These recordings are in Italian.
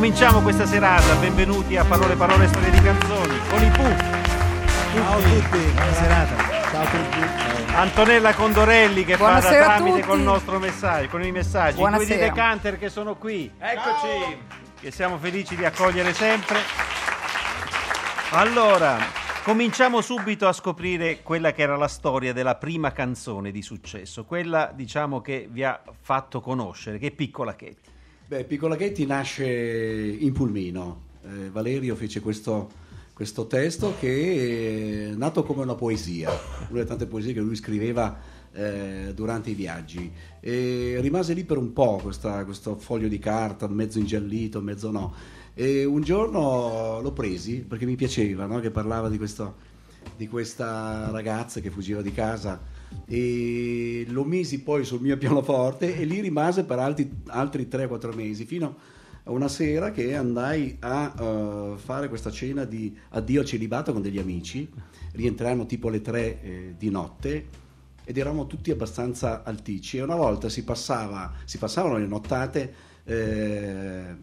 Cominciamo questa serata. Benvenuti a Parole Parole Storie di Canzoni con i Pooh. Ciao a tutti, buona serata. Ciao a tutti. Antonella Condorelli che fa Buonasera da tramite col nostro messaggio, con i messaggi. I due di Buonasera. Decanter che sono qui. Eccoci. Che siamo felici di accogliere sempre. Allora, cominciamo subito a scoprire quella che era la storia della prima canzone di successo, quella diciamo che vi ha fatto conoscere, che è Piccola Chetti. Beh, Piccola Chetti nasce in Pulmino. Eh, Valerio fece questo, questo testo che è nato come una poesia, una delle tante poesie che lui scriveva eh, durante i viaggi. E rimase lì per un po' questa- questo foglio di carta, mezzo ingiallito, mezzo no. E un giorno l'ho presi perché mi piaceva, no? che parlava di questo di questa ragazza che fuggiva di casa e lo misi poi sul mio pianoforte e lì rimase per altri, altri 3-4 mesi fino a una sera che andai a eh, fare questa cena di addio al celibato con degli amici. Rientrammo tipo alle 3 di notte ed eravamo tutti abbastanza alticci. E una volta si, passava, si passavano le nottate eh,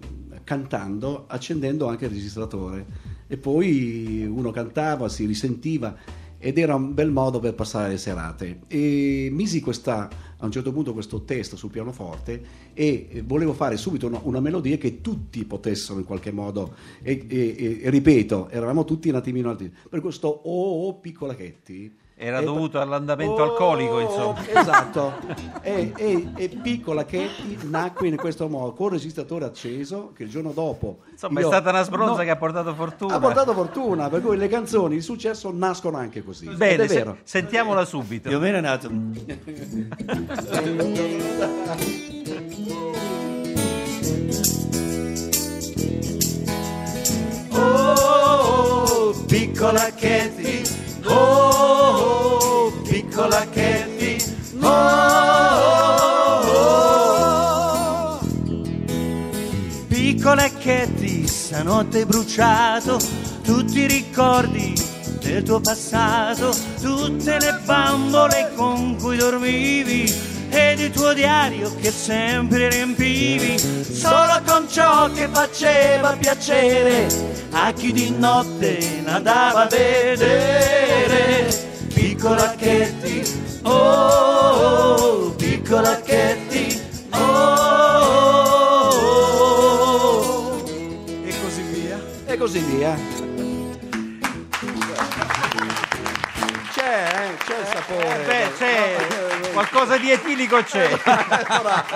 cantando, accendendo anche il registratore. E poi uno cantava, si risentiva ed era un bel modo per passare le serate. E misi questa, a un certo punto questo testo sul pianoforte e eh, volevo fare subito una, una melodia che tutti potessero in qualche modo e, e- e- ripeto, eravamo tutti un attimino alti per questo oh, oh piccola Chetti Era e- dovuto all'andamento Oh, alcolico, insomma. Esatto. e, e- e Piccola Chetti nacque in questo modo, con il registratore acceso, che il giorno dopo... Insomma, io- è stata una sbronza no, che ha portato fortuna. ha portato fortuna, per cui le canzoni di successo nascono anche così. Bene, è se- sentiamola subito. Più o meno è nato. Oh, piccola Katy, oh, piccola Katy, oh, oh. Piccola Katy, stanotte bruciato tutti i ricordi del tuo passato, tutte le bambole con cui dormivi ed il tuo diario che sempre riempivi solo con ciò che faceva piacere a chi di notte andava a vedere. Piccola Katy, oh, oh, piccola Katy, oh, oh, oh. e così via. E così via. C'è, eh, c'è il sapore. Eh, beh, c'è qualcosa di etilico c'è.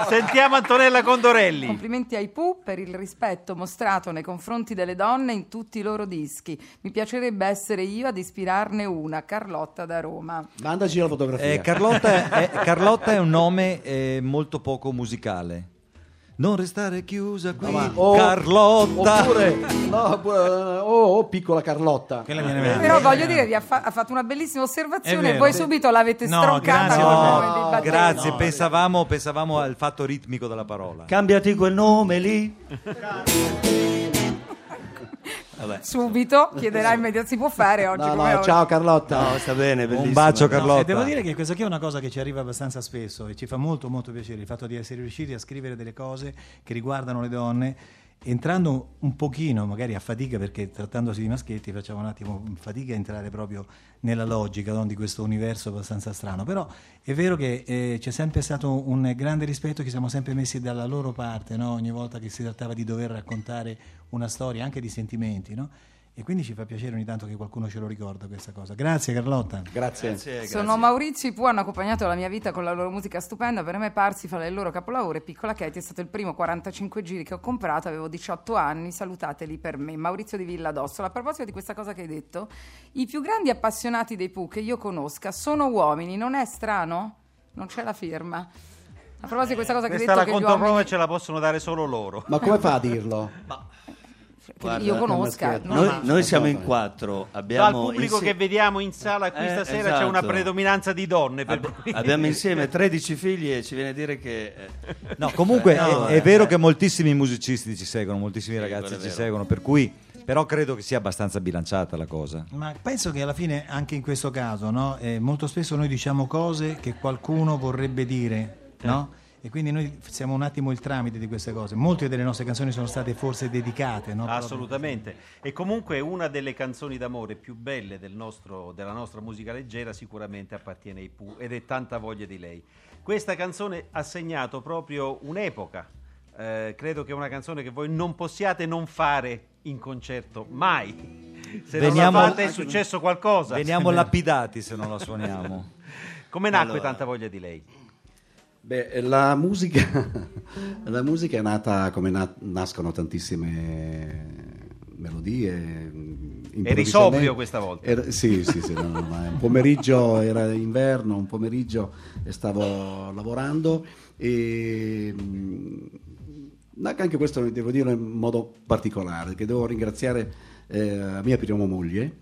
Sentiamo Antonella Condorelli. Complimenti ai Pooh per il rispetto mostrato nei confronti delle donne in tutti i loro dischi. Mi piacerebbe essere io ad ispirarne una, Carlotta da Roma. Mandaci la fotografia. Eh, Carlotta, è, Carlotta è un nome eh, molto poco musicale. Non restare chiusa qui, No, oh, Carlotta. Oppure, no, oppure, oh, oh, piccola Carlotta. Quella viene bene. Però voglio dire, vi ha, fa- ha fatto una bellissima osservazione e voi subito l'avete No, stroncata grazie, no. Grazie, No, pensavamo, pensavamo al fatto ritmico della parola. Cambiati quel nome lì. Subito chiederà immediatamente, si può fare oggi No, come no, ciao Carlotta. No, sta bene, bellissimo. Un bacio No, Carlotta. e devo dire che questa qui è una cosa che ci arriva abbastanza spesso e ci fa molto molto piacere il fatto di essere riusciti a scrivere delle cose che riguardano le donne entrando un pochino magari a fatica perché trattandosi di maschietti facciamo un attimo fatica a entrare proprio nella logica no, di questo universo abbastanza strano però è vero che eh, c'è sempre stato un grande rispetto che siamo sempre messi dalla loro parte no? ogni volta che si trattava di dover raccontare una storia anche di sentimenti no? e quindi ci fa piacere ogni tanto che qualcuno ce lo ricorda questa cosa grazie Carlotta Grazie. Sono Maurizio I Pooh, hanno accompagnato la mia vita con la loro musica stupenda. Per me Parsifal è il loro capolavoro e Piccola Katy è stato il primo 45 giri che ho comprato, avevo 18 anni, salutateli per me. Maurizio di Villa d'Ossola. A proposito di questa cosa che hai detto, i più grandi appassionati dei Pooh che io conosca sono uomini, non è strano? Non c'è la firma. A proposito di questa cosa che hai Questa detto la che gli controprova uomini... ce la possono dare solo loro. Ma come fa a dirlo? Che io conosca. Guarda, no, Noi, noi siamo in Dal quattro, Dal abbiamo pubblico insie- che vediamo in sala qui Eh, stasera c'è una esatto. predominanza di donne. Cui- abbiamo insieme 13 figli e ci viene a dire che... eh, No, comunque No, è, eh, è vero eh. che moltissimi musicisti ci seguono, moltissimi Sì, ragazzi ci seguono, per cui però credo che sia abbastanza bilanciata la cosa. Ma penso che alla fine, anche in questo caso, no, eh, molto spesso noi diciamo cose che qualcuno vorrebbe dire, no? E quindi noi siamo un attimo il tramite di queste cose. Molte delle nostre canzoni sono state forse dedicate, no? Assolutamente. E comunque una delle canzoni d'amore più belle del nostro- della nostra musica leggera sicuramente appartiene ai Pooh ed è Tanta voglia di lei. Questa canzone ha segnato proprio un'epoca. Eh, credo che è una canzone che voi non possiate non fare in concerto mai. Se Veniamo- non la fate è successo qualcosa. Veniamo lapidati se non la suoniamo. Come nacque Allora. Tanta voglia di lei? Beh, la musica, la musica è nata come na- nascono tantissime melodie. Eri improvvisamente. sobrio questa volta? Era- sì, sì, sì, no, no, un pomeriggio era inverno, un pomeriggio stavo lavorando e nacque anche questo, devo dire, in modo particolare, che devo ringraziare eh, la mia prima moglie,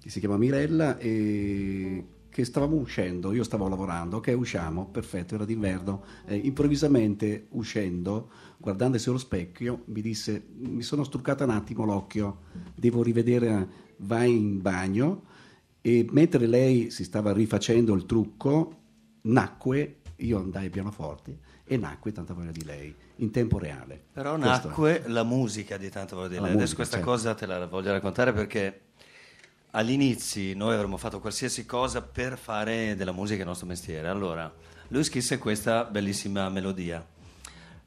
che si chiama Mirella, e che stavamo uscendo, io stavo lavorando, ok usciamo, perfetto, era d'inverno, eh, improvvisamente uscendo, guardandosi allo specchio, mi disse, mi sono struccata un attimo l'occhio, devo rivedere, vai in bagno, e mentre lei si stava rifacendo il trucco, nacque, io andai al pianoforte e nacque tanta voglia di lei, in tempo reale. Però Questo è. nacque la musica di Tanta voglia di La lei. Adesso musica, questa certo. cosa te la voglio raccontare perché all'inizio noi avremmo fatto qualsiasi cosa per fare della musica il nostro mestiere. Allora, lui scrisse questa bellissima melodia.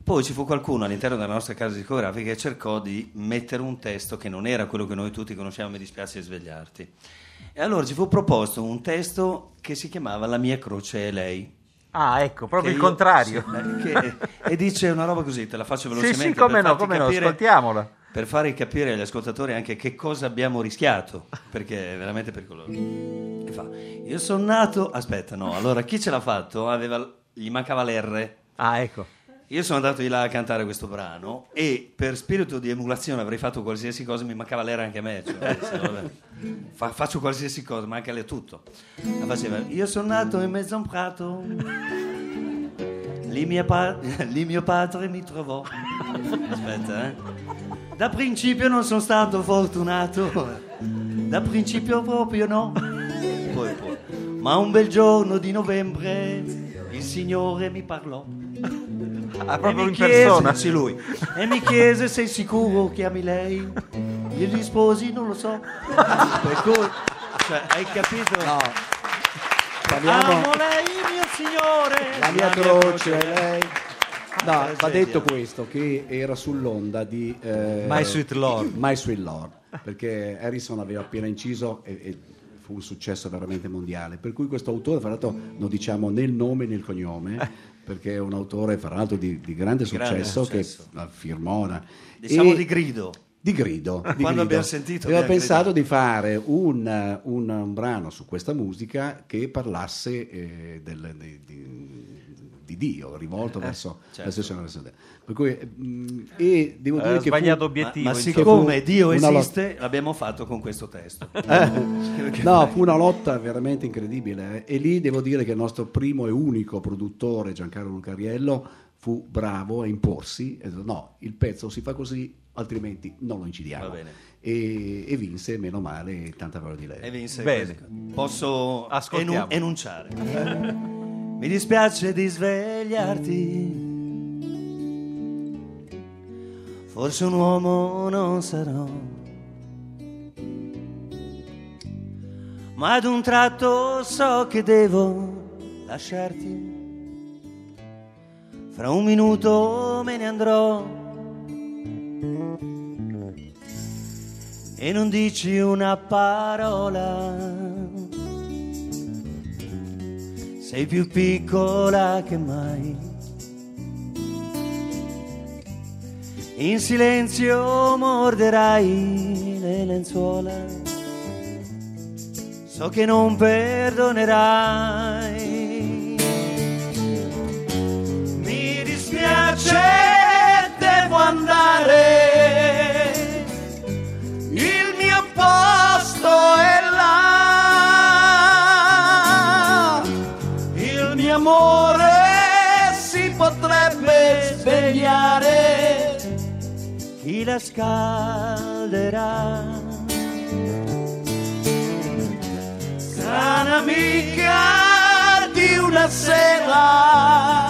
Poi ci fu qualcuno all'interno della nostra casa discografica che cercò di mettere un testo che non era quello che noi tutti conosciamo, mi dispiace svegliarti. E allora ci fu proposto un testo che si chiamava La mia croce è lei. Ah, ecco, proprio il io- contrario. sì, che- e dice una roba così, te la faccio Sì, velocemente. sì, come per no, come no, ascoltiamola. Per fare capire agli ascoltatori anche che cosa abbiamo rischiato, perché è veramente pericoloso. E fa, io sono nato... Aspetta, no, allora chi ce l'ha fatto aveva... gli mancava l'R. Ah, ecco. Io sono andato di là a cantare questo brano e per spirito di emulazione avrei fatto qualsiasi cosa, mi mancava l'era anche a me. cioè. Fa- faccio qualsiasi cosa, manca le tutto. La faceva, io sono nato in mezzo a un prato, lì, mia pa- lì mio padre mi trovò. Aspetta, eh. Da principio non sono stato fortunato, da principio proprio no. Poi, poi. Ma un bel giorno di novembre il Signore mi parlò. Ah, proprio in chiese- persona. Sì, lui. E mi chiese sei sicuro che ami lei? Gli risposi non lo so. Per cui, cioè, hai capito? No. Parliamo, Amo lei, mio signore. la mia croce, lei. No, va detto questo, che era sull'onda di eh, My Sweet Lord. My Sweet Lord, perché Harrison aveva appena inciso e, e fu un successo veramente mondiale. Per cui questo autore, fra l'altro, non diciamo né il nome né il cognome, perché è un autore, fra l'altro, di, di grande Di grande successo, successo. che firmò una- Diciamo e- di grido. Di grido. di Quando grido. abbiamo sentito Aveva abbiamo pensato gridato. di fare un, un- un brano su questa musica che parlasse eh, del- di, di- di Dio, rivolto verso certo. la stessa. Per cui, mh, e devo Ha dire che sbagliato fu, Ma, obiettivo. ma insomma. siccome Dio esiste, l'abbiamo fatto con questo testo. Eh, no, fu una lotta veramente incredibile. eh. E lì devo dire che il nostro primo e unico produttore, Giancarlo Lucariello, fu bravo a imporsi. E detto, no, il pezzo si fa così, altrimenti non lo incidiamo. Va bene. E, e vinse, meno male, tanta parola di lei. E vinse Bene. questo. Posso Ascoltiamo. enun- enunciare. Mi dispiace di svegliarti. Forse un uomo non sarò. Ma ad un tratto so che devo lasciarti. Fra un minuto me ne andrò. E non dici una parola. Sei più piccola che mai. In silenzio morderai le lenzuola. So che non perdonerai. Dispiace, devo andare. Il mio posto è là. Il mio amore si potrebbe svegliare. Chi la scalderà? Sana amica di una sera.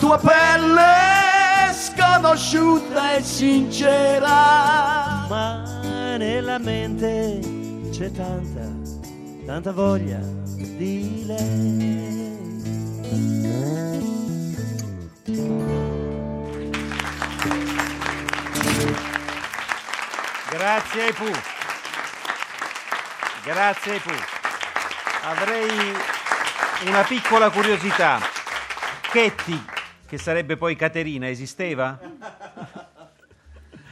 Tua pelle sconosciuta e sincera. Ma nella mente c'è tanta, tanta voglia di lei. Grazie ai Pooh. Grazie ai Pooh. Avrei una piccola curiosità. Ketty, che sarebbe poi Caterina, esisteva?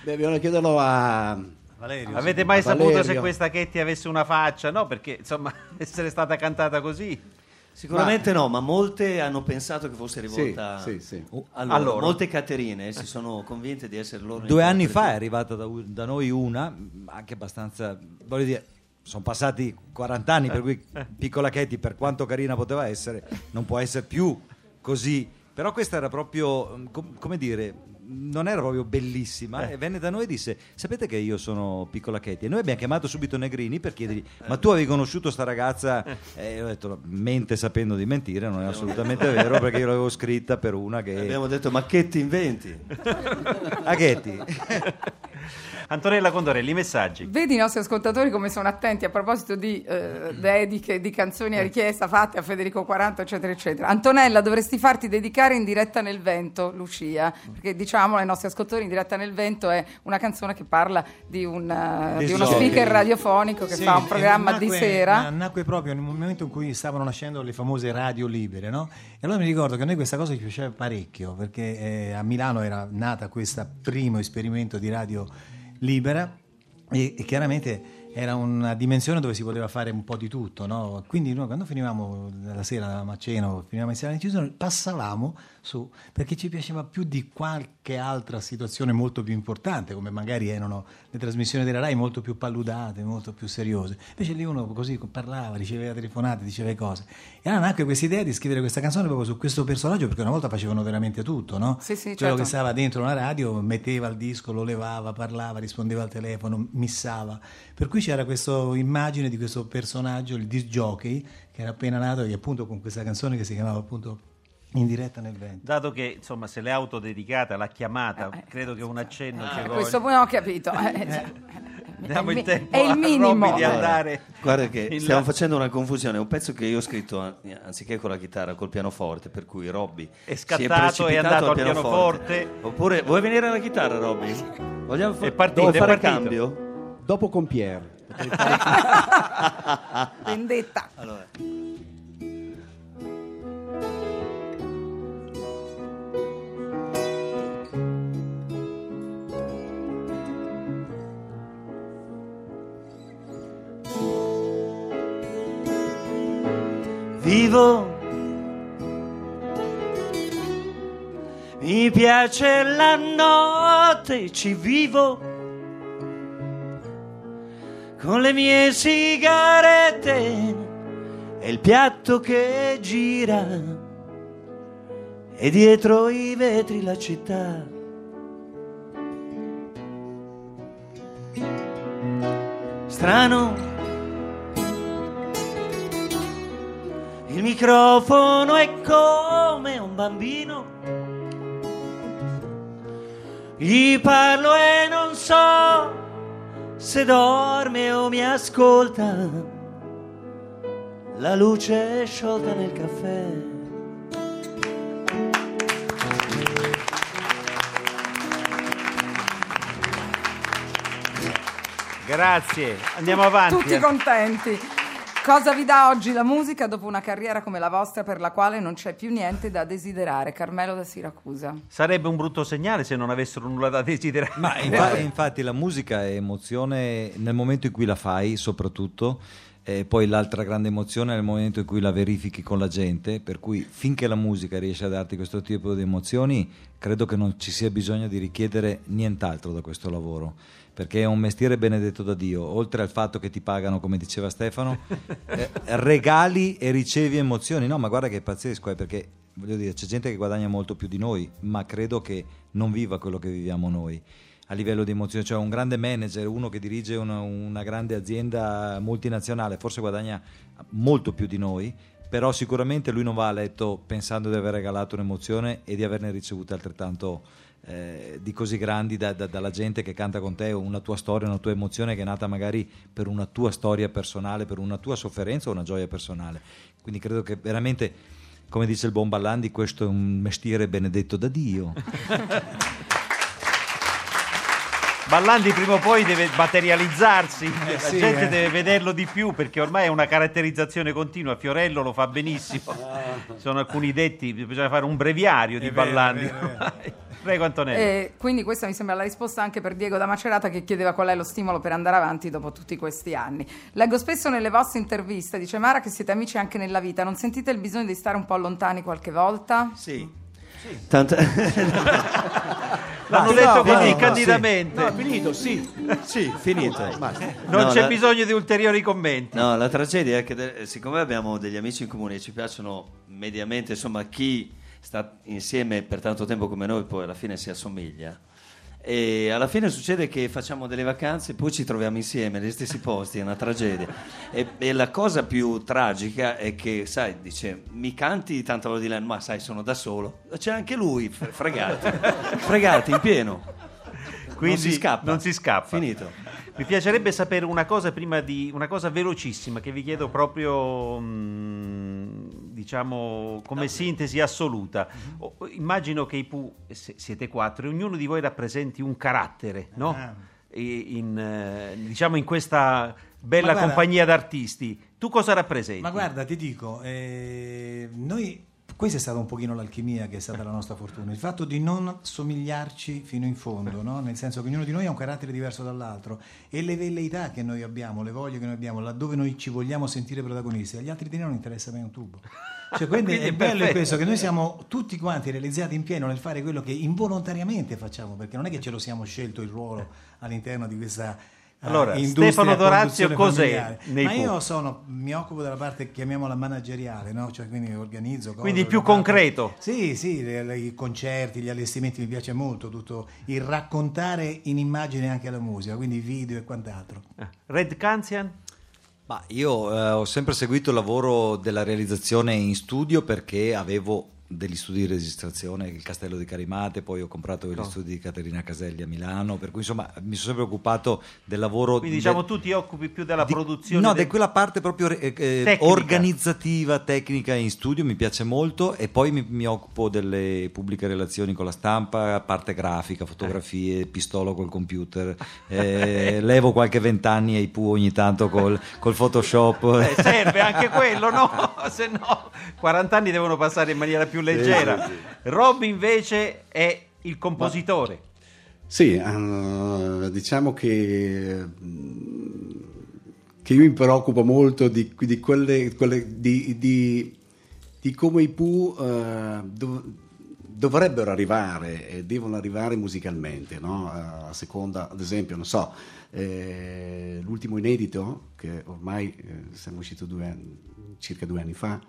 Beh, bisogna chiederlo a... Valerio, Avete mai a saputo se Valerio. questa Ketty avesse una faccia? No, perché insomma, essere stata cantata così. Sicuramente no, ma molte hanno pensato che fosse rivolta Sì, sì, sì. a loro. A loro. Molte Caterine si sono convinte di essere loro. Due anni fa è arrivata da, da noi una, anche abbastanza, voglio dire, sono passati 40 anni, per cui piccola Katie, per quanto carina poteva essere, non può essere più così. Però questa era proprio, mm, com- come dire, non era proprio bellissima e venne da noi e disse sapete che io sono piccola Katie? E noi abbiamo chiamato subito Negrini per chiedergli ma tu avevi conosciuto sta ragazza? E io ho detto mente sapendo di mentire non è assolutamente vero perché io l'avevo scritta per una che Abbiamo detto, ma che ti inventi? a Katie. Antonella Condorelli, i messaggi. Vedi i nostri ascoltatori come sono attenti a proposito di eh, dediche, di canzoni a richiesta fatte a Federico 40, eccetera, eccetera. Antonella, dovresti farti dedicare in diretta nel vento, Lucia, perché diciamo ai nostri ascoltatori in diretta nel vento è una canzone che parla di, un, eh, di uno speaker radiofonico che Sì, fa un programma di nacque- sera. na- Nacque proprio nel momento in cui stavano nascendo le famose radio libere, no? E allora mi ricordo che a noi questa cosa ci piaceva parecchio, perché eh, a Milano era nata questo primo esperimento di radio libera e, e chiaramente era una dimensione dove si poteva fare un po' di tutto, no? Quindi noi quando finivamo la sera a cena o finivamo insieme all'incisione passavamo su perché ci piaceva più di qualche altra situazione molto più importante, come magari erano le trasmissioni della RAI molto più paludate, molto più seriose. Invece lì uno così parlava, riceveva telefonate, diceva cose. E allora nacque questa idea di scrivere questa canzone proprio su questo personaggio, perché una volta facevano veramente tutto, no? Sì, sì, Quello certo. che stava dentro una radio, metteva il disco, lo levava, parlava, rispondeva al telefono, missava. Per cui c'era questa immagine di questo personaggio, il disc jockey, che era appena nato e appunto con questa canzone che si chiamava appunto In diretta nel vento. Dato che insomma se l'è autodedicata, l'ha chiamata, Eh, credo che un accenno ci A voglia. questo punto ho capito. eh, cioè, Diamo è il tempo è il a minimo. Robby di andare. Guarda che stiamo là. facendo una confusione, è un pezzo che io ho scritto an- anziché con la chitarra, col pianoforte, per cui Robby È si scattato, è precipitato andato al pianoforte. Oppure vuoi venire alla chitarra, Robby? Vogliamo fa- È partito, è fare partito. cambio? Dopo con Pierre. Vendetta. Allora. Vivo. Mi piace la notte, ci vivo. Con le mie sigarette e il piatto che gira. E dietro i vetri la città. Strano, il microfono è come un bambino. Gli parlo e non so se dorme o mi ascolta. La luce è sciolta nel caffè. Grazie, andiamo avanti. Tutti contenti. Cosa vi dà oggi la musica dopo una carriera come la vostra per la quale non c'è più niente da desiderare? Carmelo da Siracusa. Sarebbe un brutto segnale se non avessero nulla da desiderare. Ma infa- infatti la musica è emozione nel momento in cui la fai, soprattutto. E poi l'altra grande emozione è nel momento in cui la verifichi con la gente, per cui finché la musica riesce a darti questo tipo di emozioni, credo che non ci sia bisogno di richiedere nient'altro da questo lavoro, perché è un mestiere benedetto da Dio, oltre al fatto che ti pagano, come diceva Stefano, eh, regali e ricevi emozioni. No, ma guarda che è pazzesco, eh, perché voglio dire, c'è gente che guadagna molto più di noi, ma credo che non viva quello che viviamo noi a livello di emozione, cioè un grande manager, uno che dirige una, una, grande azienda multinazionale, forse guadagna molto più di noi, però sicuramente lui non va a letto pensando di aver regalato un'emozione e di averne ricevute altrettanto eh, di così grandi da, da, dalla gente che canta con te una tua storia, una tua emozione che è nata magari per una tua storia personale, per una tua sofferenza o una gioia personale. Quindi credo che veramente, come dice il buon Ballandi, questo è un mestiere benedetto da Dio. Ballandi prima o poi deve materializzarsi, Eh, la sì, gente eh. deve vederlo di più perché ormai è una caratterizzazione continua. Fiorello lo fa benissimo. Ci sono alcuni detti, bisogna fare un breviario di È Ballandi. vero. Prego Antonello. E quindi questa mi sembra la risposta anche per Diego da Macerata che chiedeva qual è lo stimolo per andare avanti dopo tutti questi anni. Leggo spesso nelle vostre interviste, dice Mara, che siete amici anche nella vita. Non sentite il bisogno di stare un po' lontani qualche volta? Sì. Tanta- L'hanno no, detto no, così no, candidamente. No, finito, sì. sì, finito. non No, c'è la- bisogno di ulteriori commenti. No, la tragedia è che de- siccome abbiamo degli amici in comune e ci piacciono mediamente, insomma, chi sta insieme per tanto tempo come noi poi alla fine si assomiglia. E alla fine succede che facciamo delle vacanze e poi ci troviamo insieme negli stessi posti, è una tragedia. E, e la cosa più tragica è che, sai, dice, mi canti tanta voce di lei, ma sai, sono da solo. C'è anche lui, fre- fregati, fregati in pieno. Quindi non si scappa. non si scappa. Finito. Mi piacerebbe sapere una cosa prima di una cosa velocissima che vi chiedo proprio mm, diciamo come sintesi assoluta. O- immagino che i se- siete quattro e ognuno di voi rappresenti un carattere, no? Ah. In, eh, diciamo in questa bella guarda- compagnia d'artisti. Tu cosa rappresenti? Ma guarda, ti dico, eh, noi, questa è stata un pochino l'alchimia che è stata la nostra fortuna, il fatto di non somigliarci fino in fondo, no? nel senso che ognuno di noi ha un carattere diverso dall'altro e le velleità che noi abbiamo, le voglie che noi abbiamo, laddove noi ci vogliamo sentire protagonisti, agli altri di noi non interessa mai un tubo. Cioè, quindi Quindi è è bello questo che noi siamo tutti quanti realizzati in pieno nel fare quello che involontariamente facciamo, perché non è che ce lo siamo scelto il ruolo all'interno di questa eh, Allora, industria Stefano Dorazio cos'è Ma io sono, mi occupo della parte chiamiamola manageriale, no? cioè, quindi organizzo cose, Quindi più concreto. Sì, sì, le- le- i concerti, gli allestimenti mi piace molto, tutto il raccontare in immagine anche la musica, quindi video e quant'altro. Eh, Red Canzian? Ma io eh, ho sempre seguito il lavoro della realizzazione in studio perché avevo degli studi di registrazione, il Castello di Carimate, poi ho comprato gli studi di Caterina Caselli a Milano, per cui insomma mi sono sempre occupato del lavoro... Quindi diciamo de- tu ti occupi più della di- produzione No, di quella parte proprio eh, eh, Tecnica. organizzativa, tecnica in studio, mi piace molto e poi mi, mi occupo delle pubbliche relazioni con la stampa, parte grafica, fotografie, pistolo col computer, eh, levo qualche vent'anni ai pu ogni tanto col, col Photoshop. Eh, serve anche quello, no? Se no, 40 anni devono passare in maniera più leggera. Rob invece è il compositore. Sì, eh, diciamo che, mm, che io mi preoccupo molto di, di quelle, quelle- di, di- come i Pooh eh, dov- dovrebbero arrivare e devono arrivare musicalmente, no? a seconda, ad esempio, non so, eh, l'ultimo inedito, che ormai eh, siamo usciti due anni- circa due anni fa,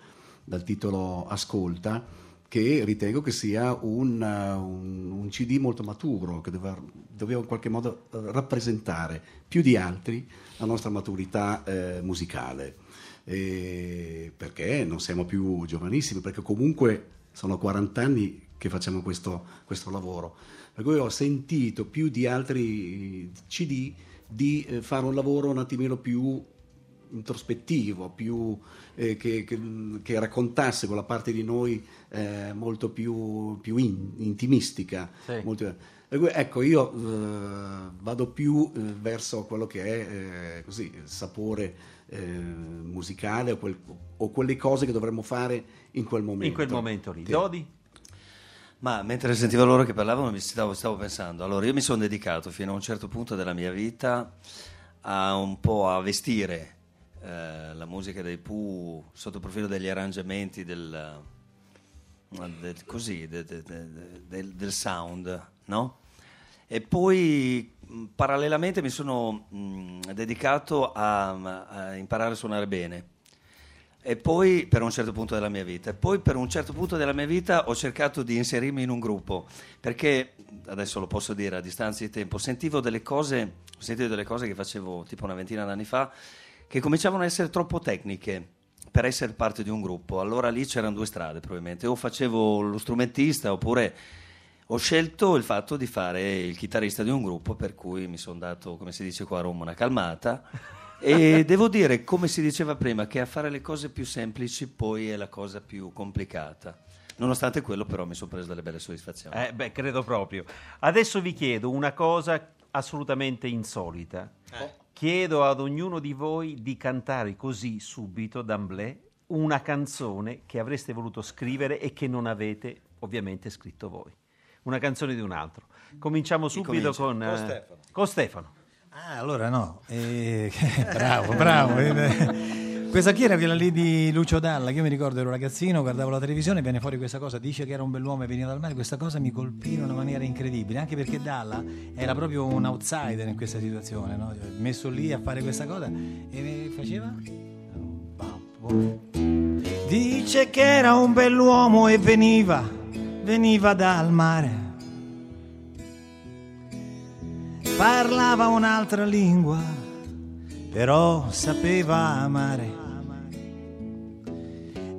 dal titolo Ascolta, che ritengo che sia un, un- un CD molto maturo, che doveva, doveva in qualche modo eh, rappresentare più di altri la nostra maturità eh, musicale. E perché non siamo più giovanissimi, perché comunque sono 40 anni che facciamo questo, questo lavoro. Per cui ho sentito più di altri CD di eh, fare un lavoro un attimino più introspettivo, più, eh, che, che- che raccontasse quella parte di noi eh, molto più, più in- intimistica. Sì. molto- ecco, io eh, vado più eh, verso quello che è eh, così, il sapore eh, musicale o, quel- o quelle cose che dovremmo fare in quel momento. In quel momento lì. Sì. Dodi? Ma mentre sentivo loro che parlavano mi stavo, stavo pensando, allora io mi sono dedicato fino a un certo punto della mia vita a un po' a vestire eh, la musica dei Pooh sotto il profilo degli arrangiamenti del, del- così, de- de- de- del- sound, no? E poi mh, parallelamente mi sono mh, dedicato a, a imparare a suonare bene. E poi per un certo punto della mia vita, e poi per un certo punto della mia vita ho cercato di inserirmi in un gruppo, perché adesso lo posso dire a distanza di tempo, sentivo delle cose, ho sentito delle cose che facevo tipo una ventina d'anni fa, che cominciavano a essere troppo tecniche per essere parte di un gruppo. Allora lì c'erano due strade probabilmente, o facevo lo strumentista oppure ho scelto il fatto di fare il chitarrista di un gruppo, per cui mi sono dato, come si dice qua a Roma, una calmata. E devo dire, come si diceva prima, che a fare le cose più semplici poi è la cosa più complicata. Nonostante quello, però, mi sono preso delle belle soddisfazioni. Eh, beh, credo proprio. Adesso vi chiedo una cosa assolutamente insolita. Chiedo ad ognuno di voi di cantare così subito, d'amblè, una canzone che avreste voluto scrivere e che non avete ovviamente scritto voi. Una canzone di un altro. Cominciamo subito comincia? con, Con eh, Stefano. con Stefano. Ah, allora no. Eh, bravo, bravo. Questa qui era quella lì di Lucio Dalla, che io mi ricordo ero ragazzino, guardavo la televisione e viene fuori questa cosa, dice che era un bell'uomo e veniva dal mare, questa cosa mi colpì in una maniera incredibile, anche perché Dalla era proprio un outsider in questa situazione, no? Cioè, messo lì a fare questa cosa e faceva... Dice che era un bell'uomo e veniva, veniva dal mare. Parlava un'altra lingua, però sapeva amare.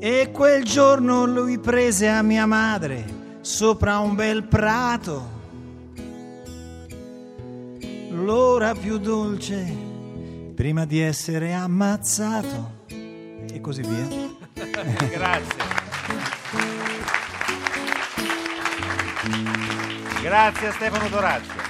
E quel giorno lui prese a mia madre sopra un bel prato. L'ora più dolce prima di essere ammazzato. E così via. Grazie. Grazie a Stefano Dorazio.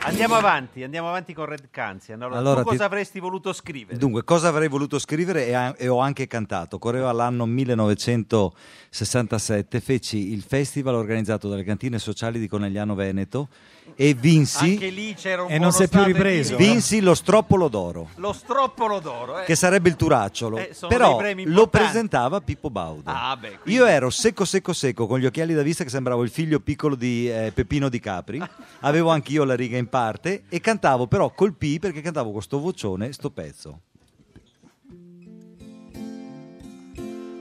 Andiamo avanti, andiamo avanti con Red Canzian. Allora, Allora, tu cosa ti- avresti voluto scrivere? Dunque, cosa avrei voluto scrivere e, a- e ho anche cantato. Correva l'anno 1967, feci il festival organizzato dalle cantine sociali di Conegliano Veneto e vinsi, Anche lì c'era un E po' non si è più ripreso. vinsi lo stroppolo d'oro, Lo stroppolo d'oro. eh. che sarebbe il turacciolo. Eh, Però lo presentava Pippo Baudo. Ah, beh, quindi- Io ero secco, secco, secco, con gli occhiali da vista che sembravo il figlio piccolo di eh, Peppino di Capri. Avevo anch'io la riga in parte e cantavo però col P perché cantavo con sto vocione, sto pezzo.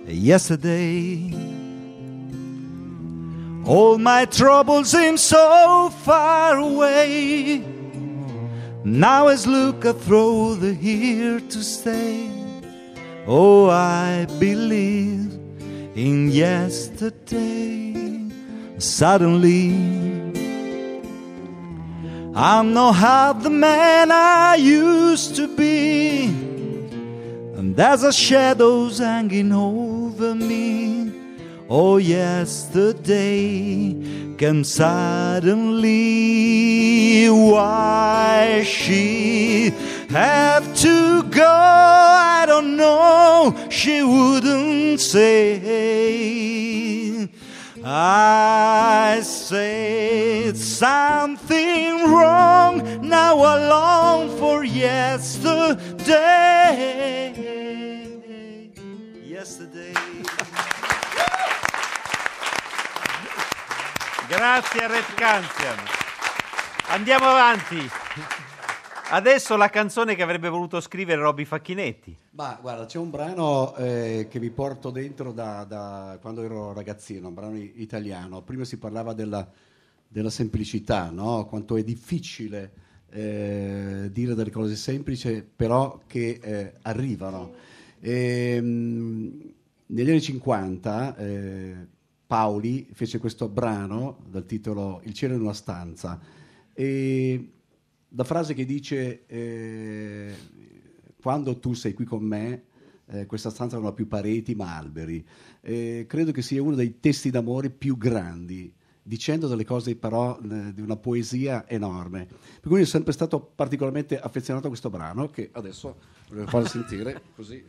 Yesterday, all my troubles seem so far away. Now as look I throw the here to stay. Oh, I believe in yesterday. Suddenly, I'm not half the man I used to be. And there's a shadows hanging over me. Oh, yesterday came suddenly. Why she have to go? I don't know. She wouldn't say. I said something wrong. Now I long for yesterday. Yesterday. Grazie Red Canzian. Andiamo avanti. Adesso la canzone che avrebbe voluto scrivere Robby Facchinetti. Ma guarda, c'è un brano eh, che mi porto dentro da, da quando ero ragazzino, un brano italiano. Prima si parlava della, della semplicità, no? quanto è difficile eh, dire delle cose semplici, però che eh, arrivano. Ehm, negli anni 50 eh, Paoli fece questo brano dal titolo Il cielo in una stanza e la frase che dice eh, quando tu sei qui con me eh, questa stanza non ha più pareti ma alberi Eh, credo che sia uno dei testi d'amore più grandi dicendo delle cose però eh, di una poesia enorme. Per cui sono sempre stato particolarmente affezionato a questo brano che adesso volevo far sentire così.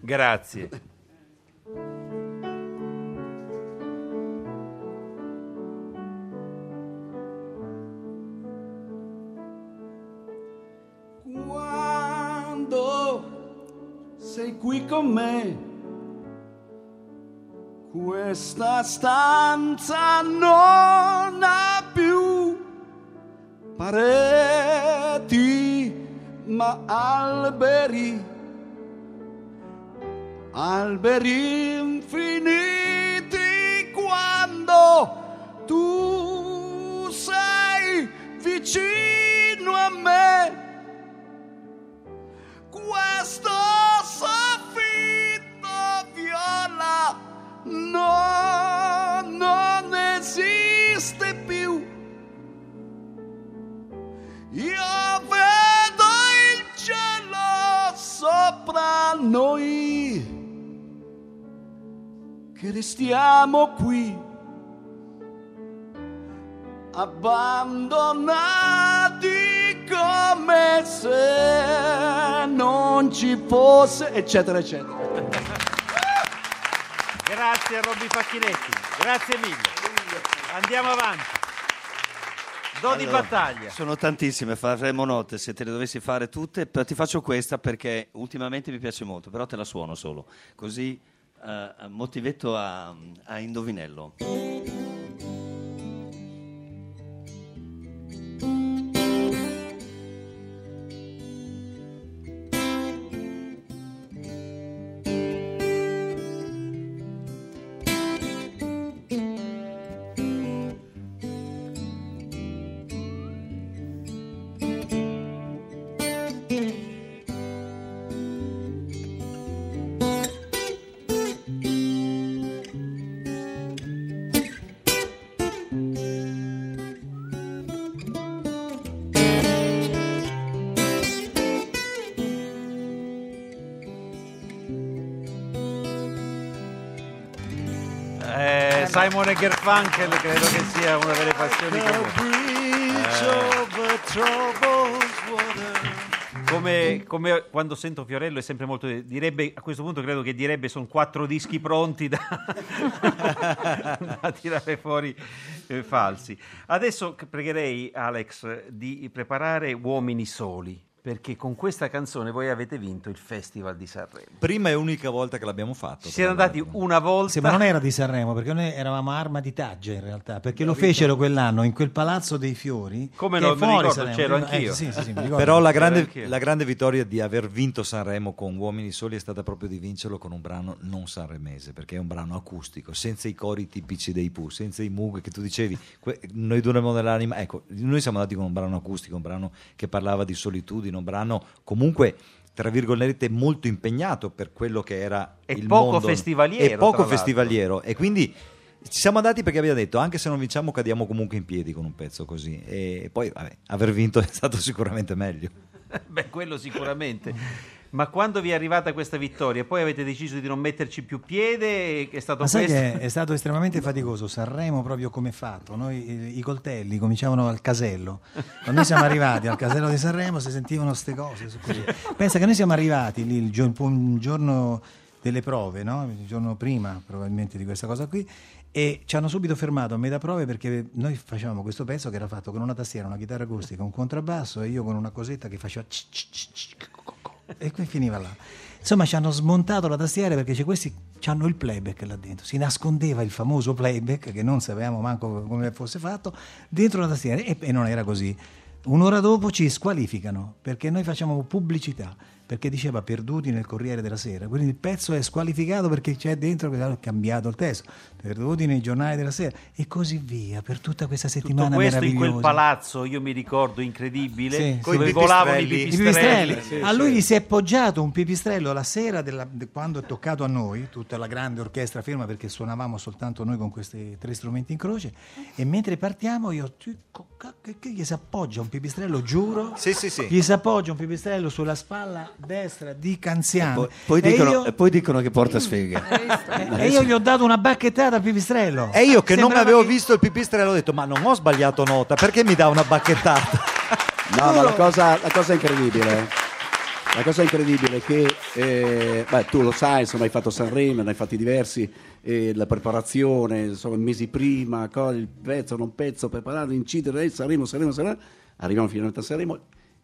Grazie. Sei qui con me, questa stanza non ha più pareti, ma alberi, alberi infiniti restiamo qui, abbandonati come se non ci fosse, eccetera, eccetera. Grazie a Robby Facchinetti, grazie mille. Andiamo avanti. Do di Allora, battaglia. Sono tantissime, faremo note se te le dovessi fare tutte, però ti faccio questa perché ultimamente mi piace molto, però te la suono solo, così motivetto a, a indovinello. Simon e Garfunkel credo che sia una delle passioni comuni. Come, come quando sento Fiorello è sempre molto direbbe a questo punto credo che direbbe sono quattro dischi pronti da, da tirare fuori eh, falsi adesso pregherei Alex di preparare Uomini Soli perché con questa canzone voi avete vinto il Festival di Sanremo Prima e unica volta che l'abbiamo fatto. tra andati una volta Sì, ma non era di Sanremo, perché noi eravamo arma di taggia in realtà, perché lo fecero quell'anno in quel Palazzo dei Fiori. Come no, mi ricordo, Sanremo. c'ero Eh, anch'io. sì, sì, sì, mi ricordo. Però la grande, la grande vittoria di aver vinto Sanremo con Uomini Soli è stata proprio di vincerlo con un brano non sanremese, perché è un brano acustico, senza i cori tipici dei Pooh, senza i Moog che tu dicevi, que- noi dureremo nell'anima. Ecco, noi siamo andati con un brano acustico, un brano che parlava di solitudine, un brano comunque tra virgolette molto impegnato per quello che era E il poco mondo. festivaliero, e poco festivaliero. E quindi ci siamo andati perché abbiamo detto anche se non vinciamo cadiamo comunque in piedi con un pezzo così. E poi vabbè, aver vinto è stato sicuramente meglio. Beh, quello sicuramente. Ma quando vi è arrivata questa vittoria, poi avete deciso di non metterci più piede? È stato è stato estremamente faticoso, Sanremo proprio come fatto, noi i, coltelli cominciavano al casello, quando noi siamo arrivati al casello di Sanremo si sentivano ste cose, pensa che noi siamo arrivati lì il, gio- un giorno delle prove, no? il giorno prima probabilmente di questa cosa qui, e ci hanno subito fermato a metà prove perché noi facevamo questo pezzo che era fatto con una tastiera, una chitarra acustica, un contrabbasso e io con una cosetta che faceva e qui finiva là. Insomma, ci hanno smontato la tastiera perché c'è questi hanno il playback là dentro. Si nascondeva il famoso playback che non sapevamo manco come fosse fatto dentro la tastiera e, e non era così. Un'ora dopo ci squalificano perché noi facciamo pubblicità perché diceva perduti nel Corriere della Sera. Quindi il pezzo è squalificato perché c'è dentro che hanno cambiato il testo. Perduti nei giornali della sera e così via per tutta questa Tutto settimana questo in quel palazzo, io mi ricordo, incredibile, Sì, dove Coi volavano i pipistrelli. I pipistrelli. a lui gli si è poggiato un pipistrello la sera della- de- quando è toccato a noi, tutta la grande orchestra ferma perché suonavamo soltanto noi con questi tre strumenti in croce e mentre partiamo io che gli si appoggia un pipistrello, giuro, Sì, sì, sì. gli si appoggia un pipistrello sulla spalla destra di Canziano. Poi, poi E dicono, io- e poi dicono che porta sfiga. Visto? E io gli ho dato una bacchettata a Pipistrello. E io che non Sembrava avevo che- visto il pipistrello ho detto ma non ho sbagliato nota, perché mi dà una bacchettata? No, ma la cosa, la cosa incredibile, la cosa incredibile è che, eh, beh, tu lo sai, insomma, hai fatto Sanremo, ne hai fatti diversi, eh, la preparazione, insomma, mesi prima, il pezzo, non pezzo, preparato, incidere, eh, Sanremo, Sanremo, Sanremo, arriviamo finalmente a Sanremo,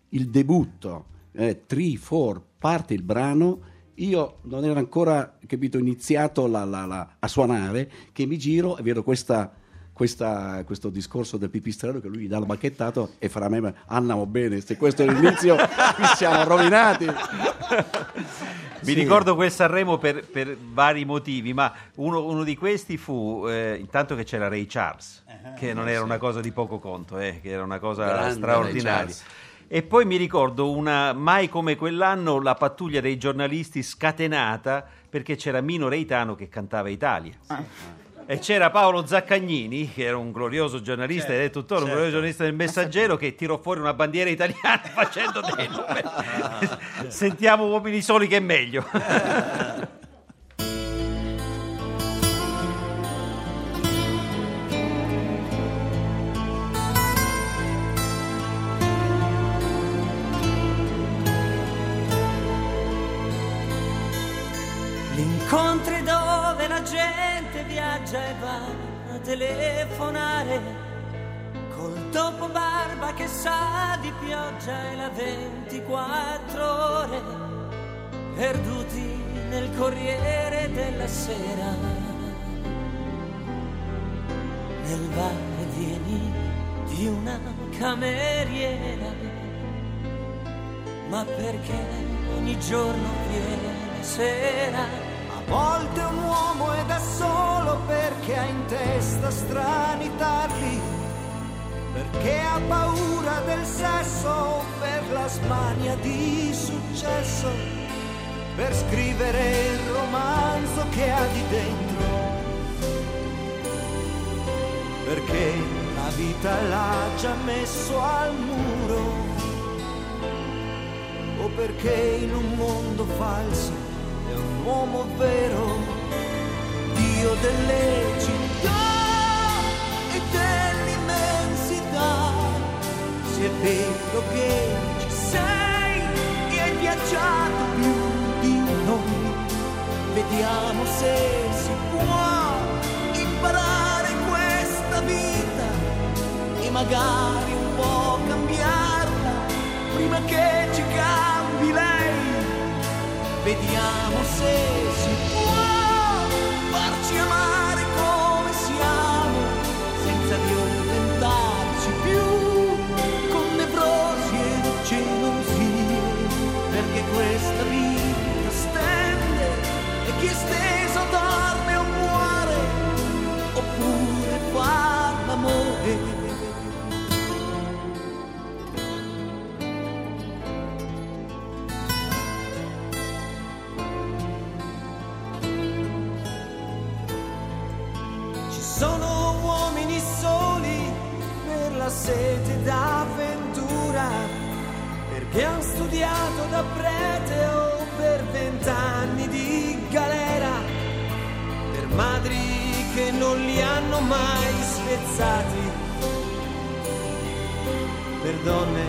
il debutto, eh, 3, 4, parte il brano, io non ero ancora, capito, iniziato la- la- la- a suonare, che mi giro e vedo questa questa- questo discorso del pipistrello che lui gli dà la bacchettato e fra me andiamo bene se questo è l'inizio qui siamo rovinati. Mi ricordo quel Sanremo per, per vari motivi, ma uno, uno di questi fu eh, intanto che c'era Ray Charles, che non era una cosa di poco conto, eh, che era una cosa Grande straordinaria. E poi mi ricordo una, mai come quell'anno la pattuglia dei giornalisti scatenata perché c'era Mino Reitano che cantava Italia. E c'era Paolo Zaccagnini, che era un glorioso giornalista ed è tuttora un glorioso giornalista del Messaggero, che tirò fuori una bandiera italiana facendo dei numeri. Sentiamo uomini soli che è meglio. viaggia e va a telefonare col dopo barba che sa di pioggia e la 24 ore perduti nel corriere della sera. Nel va e vieni di una cameriera ma perché ogni giorno viene sera volte un uomo è da solo perché ha in testa strani tarli, perché ha paura del sesso, per la smania di successo, per scrivere il romanzo che ha di dentro, perché la vita l'ha già messo al muro o perché in un mondo falso è uomo vero, Dio delle città e dell'immensità. Se è vero che ci sei e hai viaggiato più di noi, vediamo se si può imparare questa vita e magari un po' cambiarla prima che ci cambi lei. Vediamo se si può farci amare sete d'avventura, perché hanno studiato da prete o per vent'anni di galera, per madri che non li hanno mai spezzati, per donne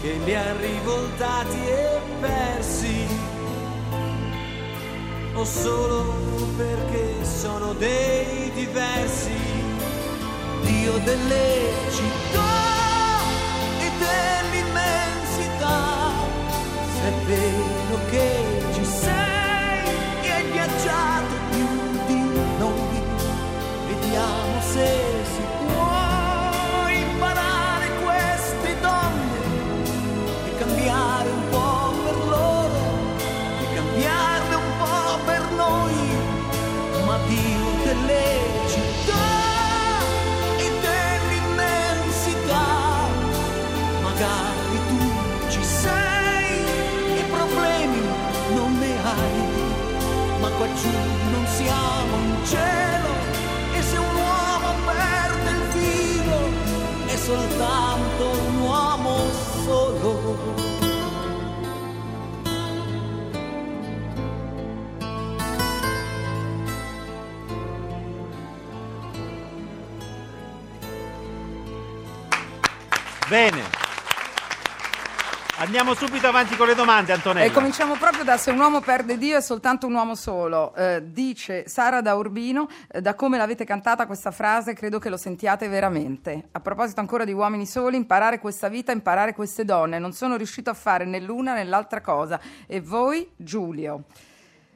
che li hanno rivoltati e persi. O solo perché sono dei diversi, Dio delle città se è vero qua non siamo in cielo e se un uomo perde il filo è soltanto un uomo solo. Bene. Andiamo subito avanti con le domande, Antonella. E cominciamo proprio da Se un uomo perde Dio è soltanto un uomo solo. Eh, dice Sara da Urbino, eh, da come l'avete cantata questa frase credo che lo sentiate veramente. A proposito ancora di uomini soli, imparare questa vita, imparare queste donne. Non sono riuscito a fare né l'una né l'altra cosa. E voi, Giulio?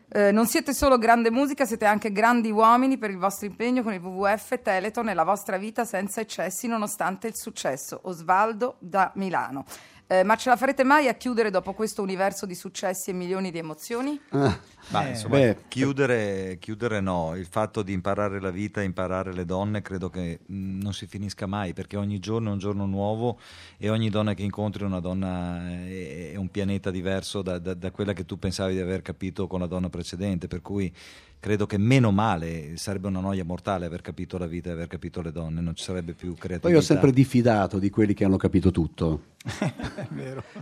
Eh, non siete solo grande musica, siete anche grandi uomini per il vostro impegno con il WWF Teleton e la vostra vita senza eccessi nonostante il successo. Osvaldo da Milano. Eh, ma ce la farete mai a chiudere dopo questo universo di successi e milioni di emozioni? Ah, Ma Eh, insomma, beh, chiudere, chiudere no, il fatto di imparare la vita, imparare le donne, credo che mh, non si finisca mai, perché ogni giorno è un giorno nuovo e ogni donna che incontri è una donna, è, è un pianeta diverso da, da- da quella che tu pensavi di aver capito con la donna precedente, per cui credo che meno male, sarebbe una noia mortale aver capito la vita e aver capito le donne, non ci sarebbe più creatività. Poi ho sempre diffidato di quelli che hanno capito tutto.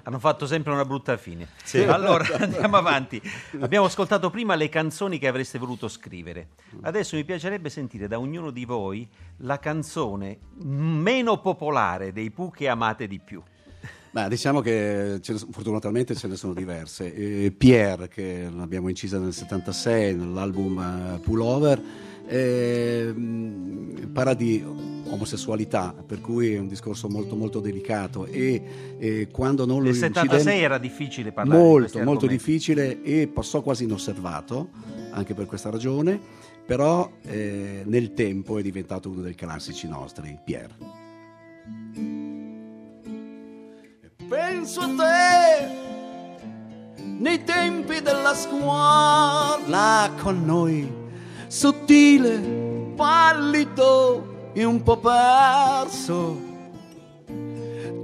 Hanno fatto sempre una brutta fine. Allora, andiamo avanti. Abbiamo ascoltato prima le canzoni che avreste voluto scrivere. Adesso mi piacerebbe sentire da ognuno di voi la canzone meno popolare dei Pooh che amate di più. Ma diciamo che ce ne so- fortunatamente ce ne sono diverse. Eh, Pierre, che l'abbiamo incisa nel 76 nell'album eh, Pullover, eh, parla di omosessualità, per cui è un discorso molto molto delicato e, e quando non lo Nel incide- 76 era difficile parlare di molto questi molto difficile e passò quasi inosservato anche per questa ragione, però eh, nel tempo è diventato uno dei classici nostri, Pierre. Penso a te nei tempi della scuola con noi, sottile, pallido e un po' perso.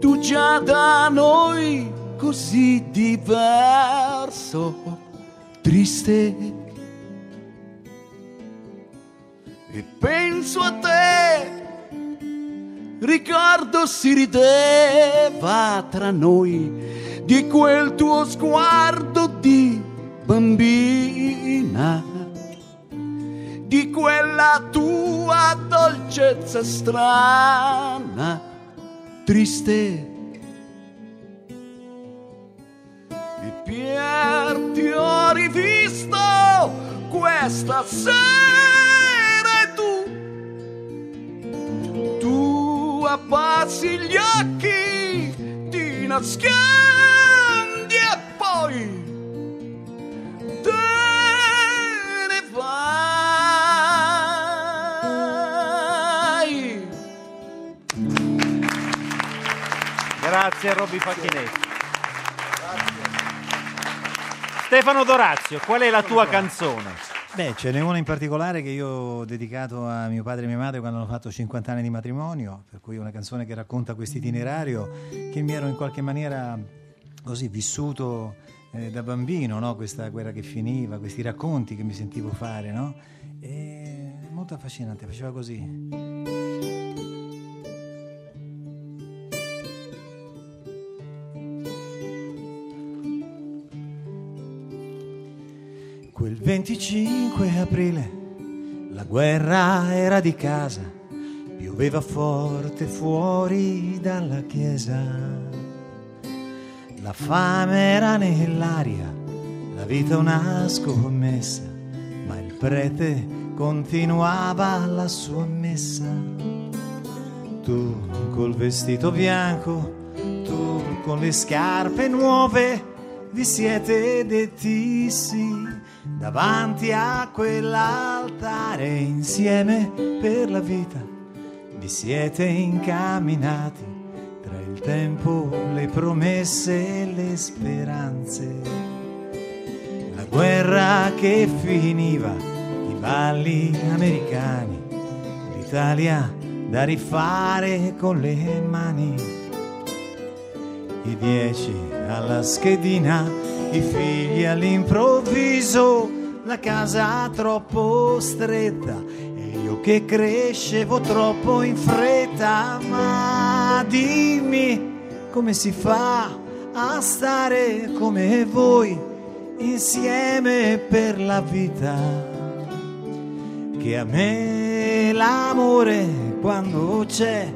Tu già da noi così diverso, triste. E penso a te Ricordo si rideva tra noi di quel tuo sguardo di bambina, di quella tua dolcezza strana, triste. E Pier ti ho rivisto questa sera abbassi gli occhi, ti nascondi e poi te ne vai. Grazie Robby Facchinetti. Stefano Dorazio, qual è la tua canzone? Beh, ce n'è una in particolare che io ho dedicato a mio padre e mia madre quando hanno fatto 50 anni di matrimonio, per cui è una canzone che racconta questo itinerario che mi ero in qualche maniera così vissuto eh, da bambino, no? questa guerra che finiva, questi racconti che mi sentivo fare, no? E molto affascinante, faceva così. 25 aprile la guerra era di casa, pioveva forte fuori dalla chiesa. La fame era nell'aria, la vita una scommessa, ma il prete continuava la sua messa. Tu col vestito bianco, tu con le scarpe nuove, vi siete detti sì davanti a quell'altare insieme per la vita. Vi siete incamminati tra il tempo, le promesse e le speranze. La guerra che finiva, i balli americani, l'Italia da rifare con le mani i dieci alla schedina, i figli all'improvviso, la casa troppo stretta e io che crescevo troppo in fretta. Ma dimmi come si fa a stare come voi insieme per la vita. Che a me l'amore quando c'è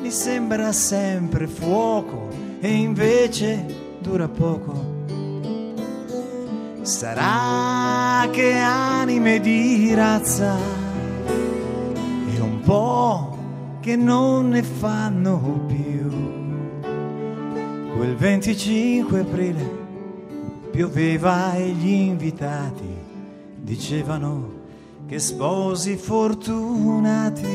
mi sembra sempre fuoco e invece dura poco. Sarà che anime di razza e un po' che non ne fanno più. Quel 25 aprile pioveva e gli invitati dicevano che sposi fortunati.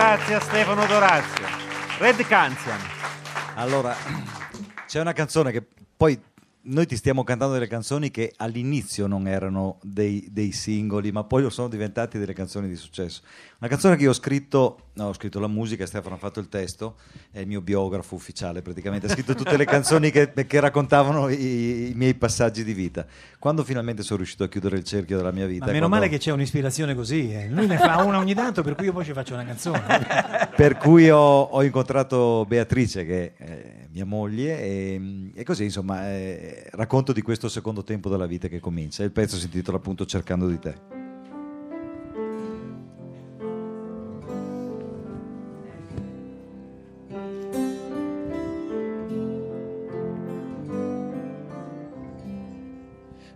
Grazie a Stefano Dorazio. Red Canzian. Allora, c'è una canzone che poi noi ti stiamo cantando delle canzoni che all'inizio non erano dei, dei singoli, ma poi sono diventati delle canzoni di successo. Una canzone che io ho scritto, no, ho scritto la musica, Stefano ha fatto il testo, è il mio biografo ufficiale praticamente, ha scritto tutte le canzoni che, che raccontavano i, i miei passaggi di vita. Quando finalmente sono riuscito a chiudere il cerchio della mia vita... Ma meno quando- male che c'è un'ispirazione così, eh. lui ne fa una ogni tanto, per cui io poi ci faccio una canzone. per cui ho, ho incontrato Beatrice che è mia moglie e, e così insomma eh, racconto di questo secondo tempo della vita che comincia. Il pezzo si intitola appunto Cercando di te.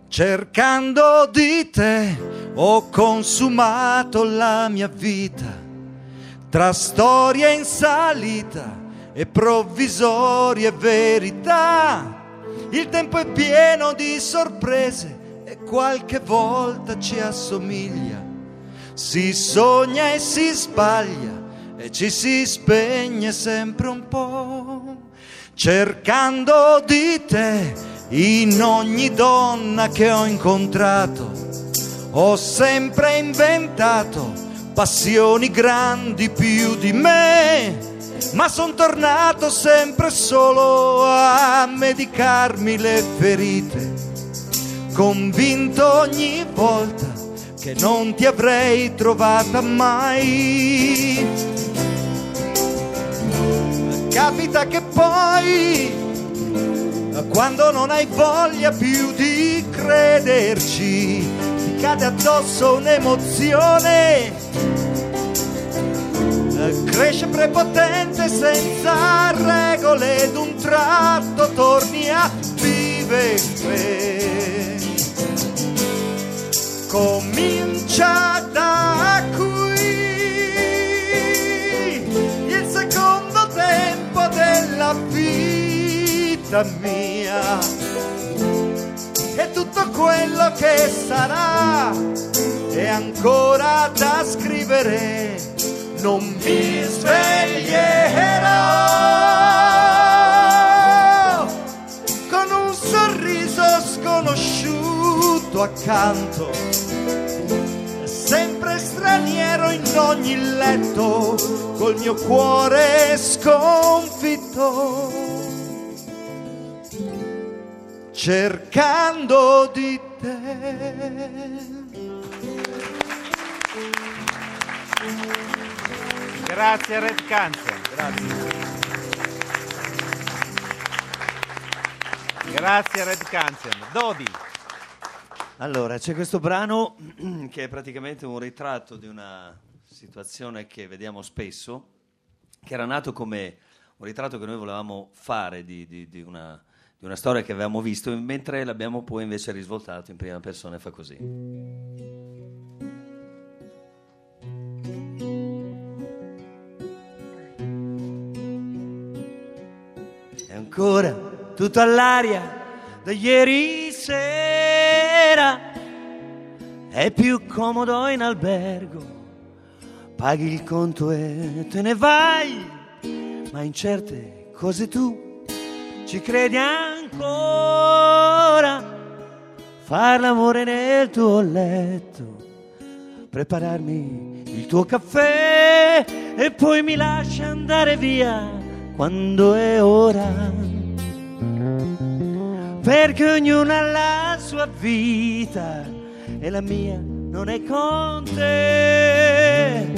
Cercando di te ho consumato la mia vita tra storie in salita e provvisorie verità. Il tempo è pieno di sorprese e qualche volta ci assomiglia. Si sogna e si sbaglia e ci si spegne sempre un po'. Cercando di te in ogni donna che ho incontrato, ho sempre inventato passioni grandi più di me, ma son tornato sempre solo a medicarmi le ferite, convinto ogni volta che non ti avrei trovata mai. Capita che poi quando non hai voglia più di crederci, ti cade addosso un'emozione, cresce prepotente senza regole ed un tratto torni a vivere. Comincia da qui. Il secondo tempo della vita mia. E tutto quello che sarà. È ancora da scrivere non mi sveglierò con un sorriso sconosciuto accanto sempre straniero in ogni letto col mio cuore sconfitto cercando di te Grazie Red Canzian. Grazie a Red Canzian. Dodi. Allora, c'è questo brano che è praticamente un ritratto di una situazione che vediamo spesso, che era nato come un ritratto che noi volevamo fare di, di- di una, di una storia che avevamo visto, mentre l'abbiamo poi invece risvoltato in prima persona e fa così. È ancora tutto all'aria da ieri sera. È più comodo in albergo. Paghi il conto e te ne vai. Ma in certe cose tu ci credi ancora. Far l'amore nel tuo letto. Prepararmi il tuo caffè e poi mi lasci andare via quando è ora perché ognuno ha la sua vita e la mia non è con te.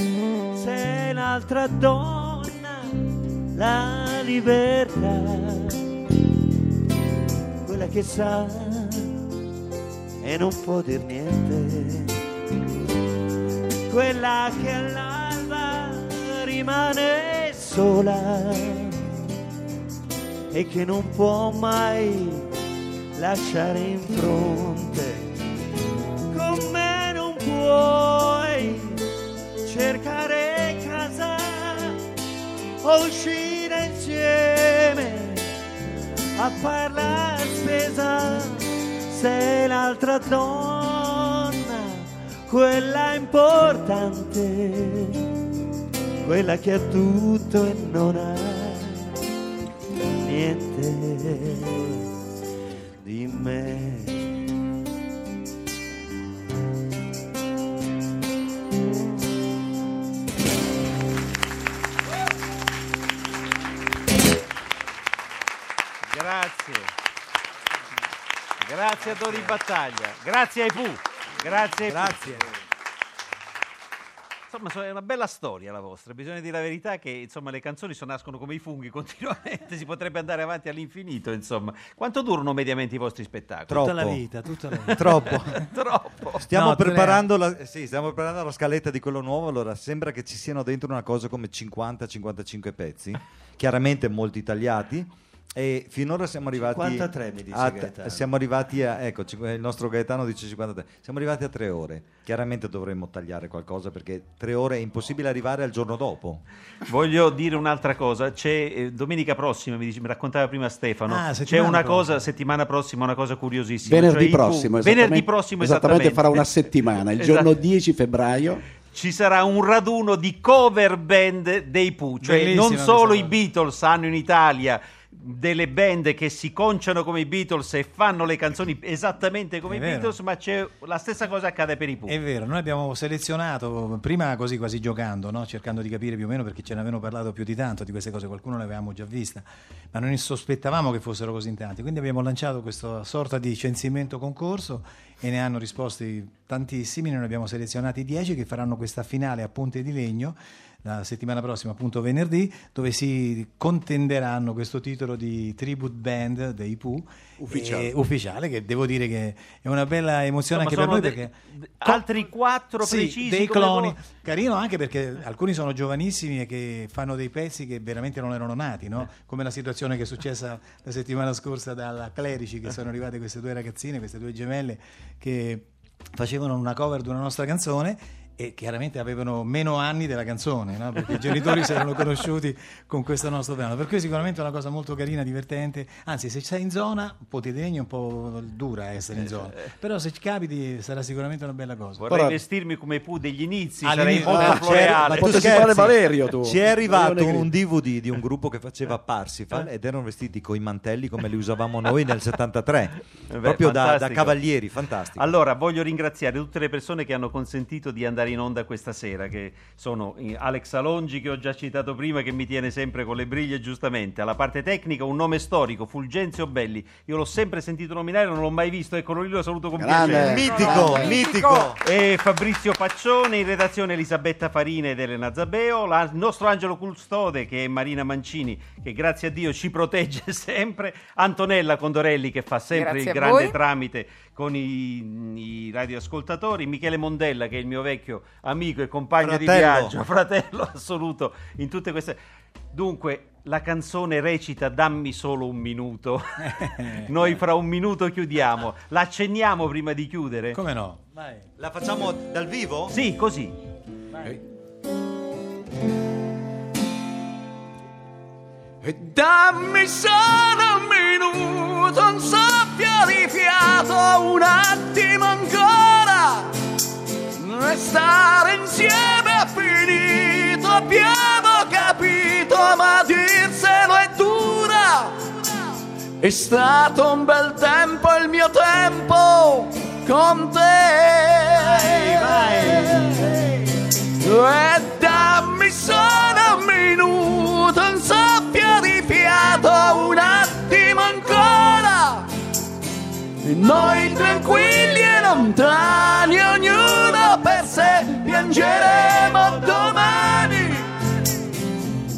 Sei un'altra donna, la libertà, quella che sa e non può dir niente. Quella che all'alba rimane sola e che non può mai lasciare in fronte. Con me non puoi cercare casa o uscire insieme a far la spesa sei l'altra donna quella importante quella che ha tutto e non ha Battaglia. Grazie ai Pooh. Grazie ai Pooh. Grazie. Insomma, so- è una bella storia la vostra. Bisogna dire la verità che insomma, le canzoni so- nascono come i funghi continuamente. Si potrebbe andare avanti all'infinito. Insomma, quanto durano mediamente i vostri spettacoli? Troppo. Tutta la vita, tutta la vita. Troppo. Troppo. Stiamo, No, preparando la, sì, stiamo preparando la scaletta di quello nuovo, allora sembra che ci siano dentro una cosa come 50-55 pezzi, chiaramente molti tagliati. E finora siamo arrivati 53 mi dice a, Gaetano. siamo arrivati a ecco cinque- il nostro Gaetano dice 53 siamo arrivati a tre ore chiaramente dovremmo tagliare qualcosa perché tre ore è impossibile arrivare al giorno dopo Voglio dire un'altra cosa. C'è eh, domenica prossima, mi, dice- mi raccontava prima Stefano. Ah, c'è una prossima. cosa, settimana prossima, una cosa curiosissima. Venerdì cioè prossimo, venerdì esattamente- prossimo esattamente esattamente fra una settimana, il Esatto. giorno 10 febbraio. ci sarà un raduno di cover band dei Pooh, cioè Bellissima non solo i. Beatles hanno in Italia delle band che si conciano come i Beatles e fanno le canzoni esattamente come È i vero. Beatles, ma c'è la stessa cosa accade per i Pooh. È vero, noi abbiamo selezionato, prima così quasi giocando, no? cercando di capire più o meno perché ce ne avevano parlato più di tanto di queste cose, qualcuno le avevamo già vista, ma non sospettavamo che fossero così tanti, quindi abbiamo lanciato questa sorta di censimento concorso e ne hanno risposti tantissimi, noi ne abbiamo selezionati 10 che faranno questa finale a Ponte di Legno la settimana prossima, appunto venerdì, dove si contenderanno questo titolo di tribute band dei Pooh Ufficiale. e- ufficiale, che devo dire che è una bella emozione Insomma, anche per noi de- perché altri quattro sì, precisi dei cloni voi. carino anche perché alcuni sono giovanissimi e che fanno dei pezzi che veramente non erano nati no? come la situazione che è successa la settimana scorsa dalla Clerici che sono arrivate queste due ragazzine queste due gemelle che facevano una cover di una nostra canzone e chiaramente avevano meno anni della canzone, no? perché i genitori si erano conosciuti con questo nostro brano. Per cui sicuramente è una cosa molto carina, divertente. Anzi, se sei in zona, un po' ti degni, un po' dura essere in zona. Però se ci capiti sarà sicuramente una bella cosa. Vorrei Ora- vestirmi come Pooh degli inizi, sarei Ah, floreale. c'è- tu fare Valerio, tu. Ci è arrivato un. DVD di un gruppo che faceva Parsifal ed erano vestiti coi mantelli come li usavamo noi nel 73, beh, proprio da, da cavalieri, fantastico. Allora, voglio ringraziare tutte le persone che hanno consentito di andare in onda questa sera, che sono eh, Alex Alongi, che ho già citato prima, che mi tiene sempre con le briglie, giustamente. Alla parte tecnica, un nome storico, Fulgenzio Belli. Io l'ho sempre sentito nominare, non l'ho mai visto, eccolo lì, lo saluto con Grande. piacere. mitico, Grande. mitico. E Fabrizio Paccione, in redazione Elisabetta Farina ed Elena Zabeo, la- il nostro angelo custode che è Marina Mancini, che grazie a Dio ci protegge sempre, Antonella Condorelli che fa sempre Grazie il grande voi. tramite con i, i radioascoltatori, Michele Mondella che è il mio vecchio amico e compagno di Fratello. viaggio, fratello assoluto in tutte queste... Dunque, la canzone recita Dammi solo un minuto. Noi fra un minuto chiudiamo. La accenniamo prima di chiudere? Come no? Vai. La facciamo dal vivo? Sì, così. E dammi solo un minuto, un soffio di fiato, un attimo ancora. Restare insieme è finito, abbiamo capito, ma dirselo è dura. È stato un bel tempo il mio tempo con te. E dammi solo un minuto, un soffio di fiato, un attimo ancora. E noi tranquilli e lontani, ognuno sé, piangeremo domani.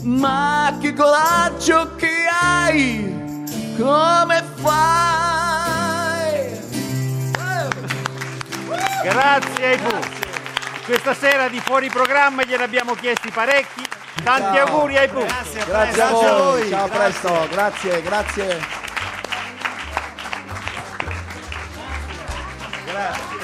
Ma che coraggio che hai, come fai? Grazie ai Pooh. Questa sera di fuori programma gliene abbiamo chiesti parecchi. Tanti Ciao. auguri ai Pooh. Grazie a voi, ciao a presto, grazie, grazie. Parole,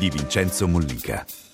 di Vincenzo Mollica.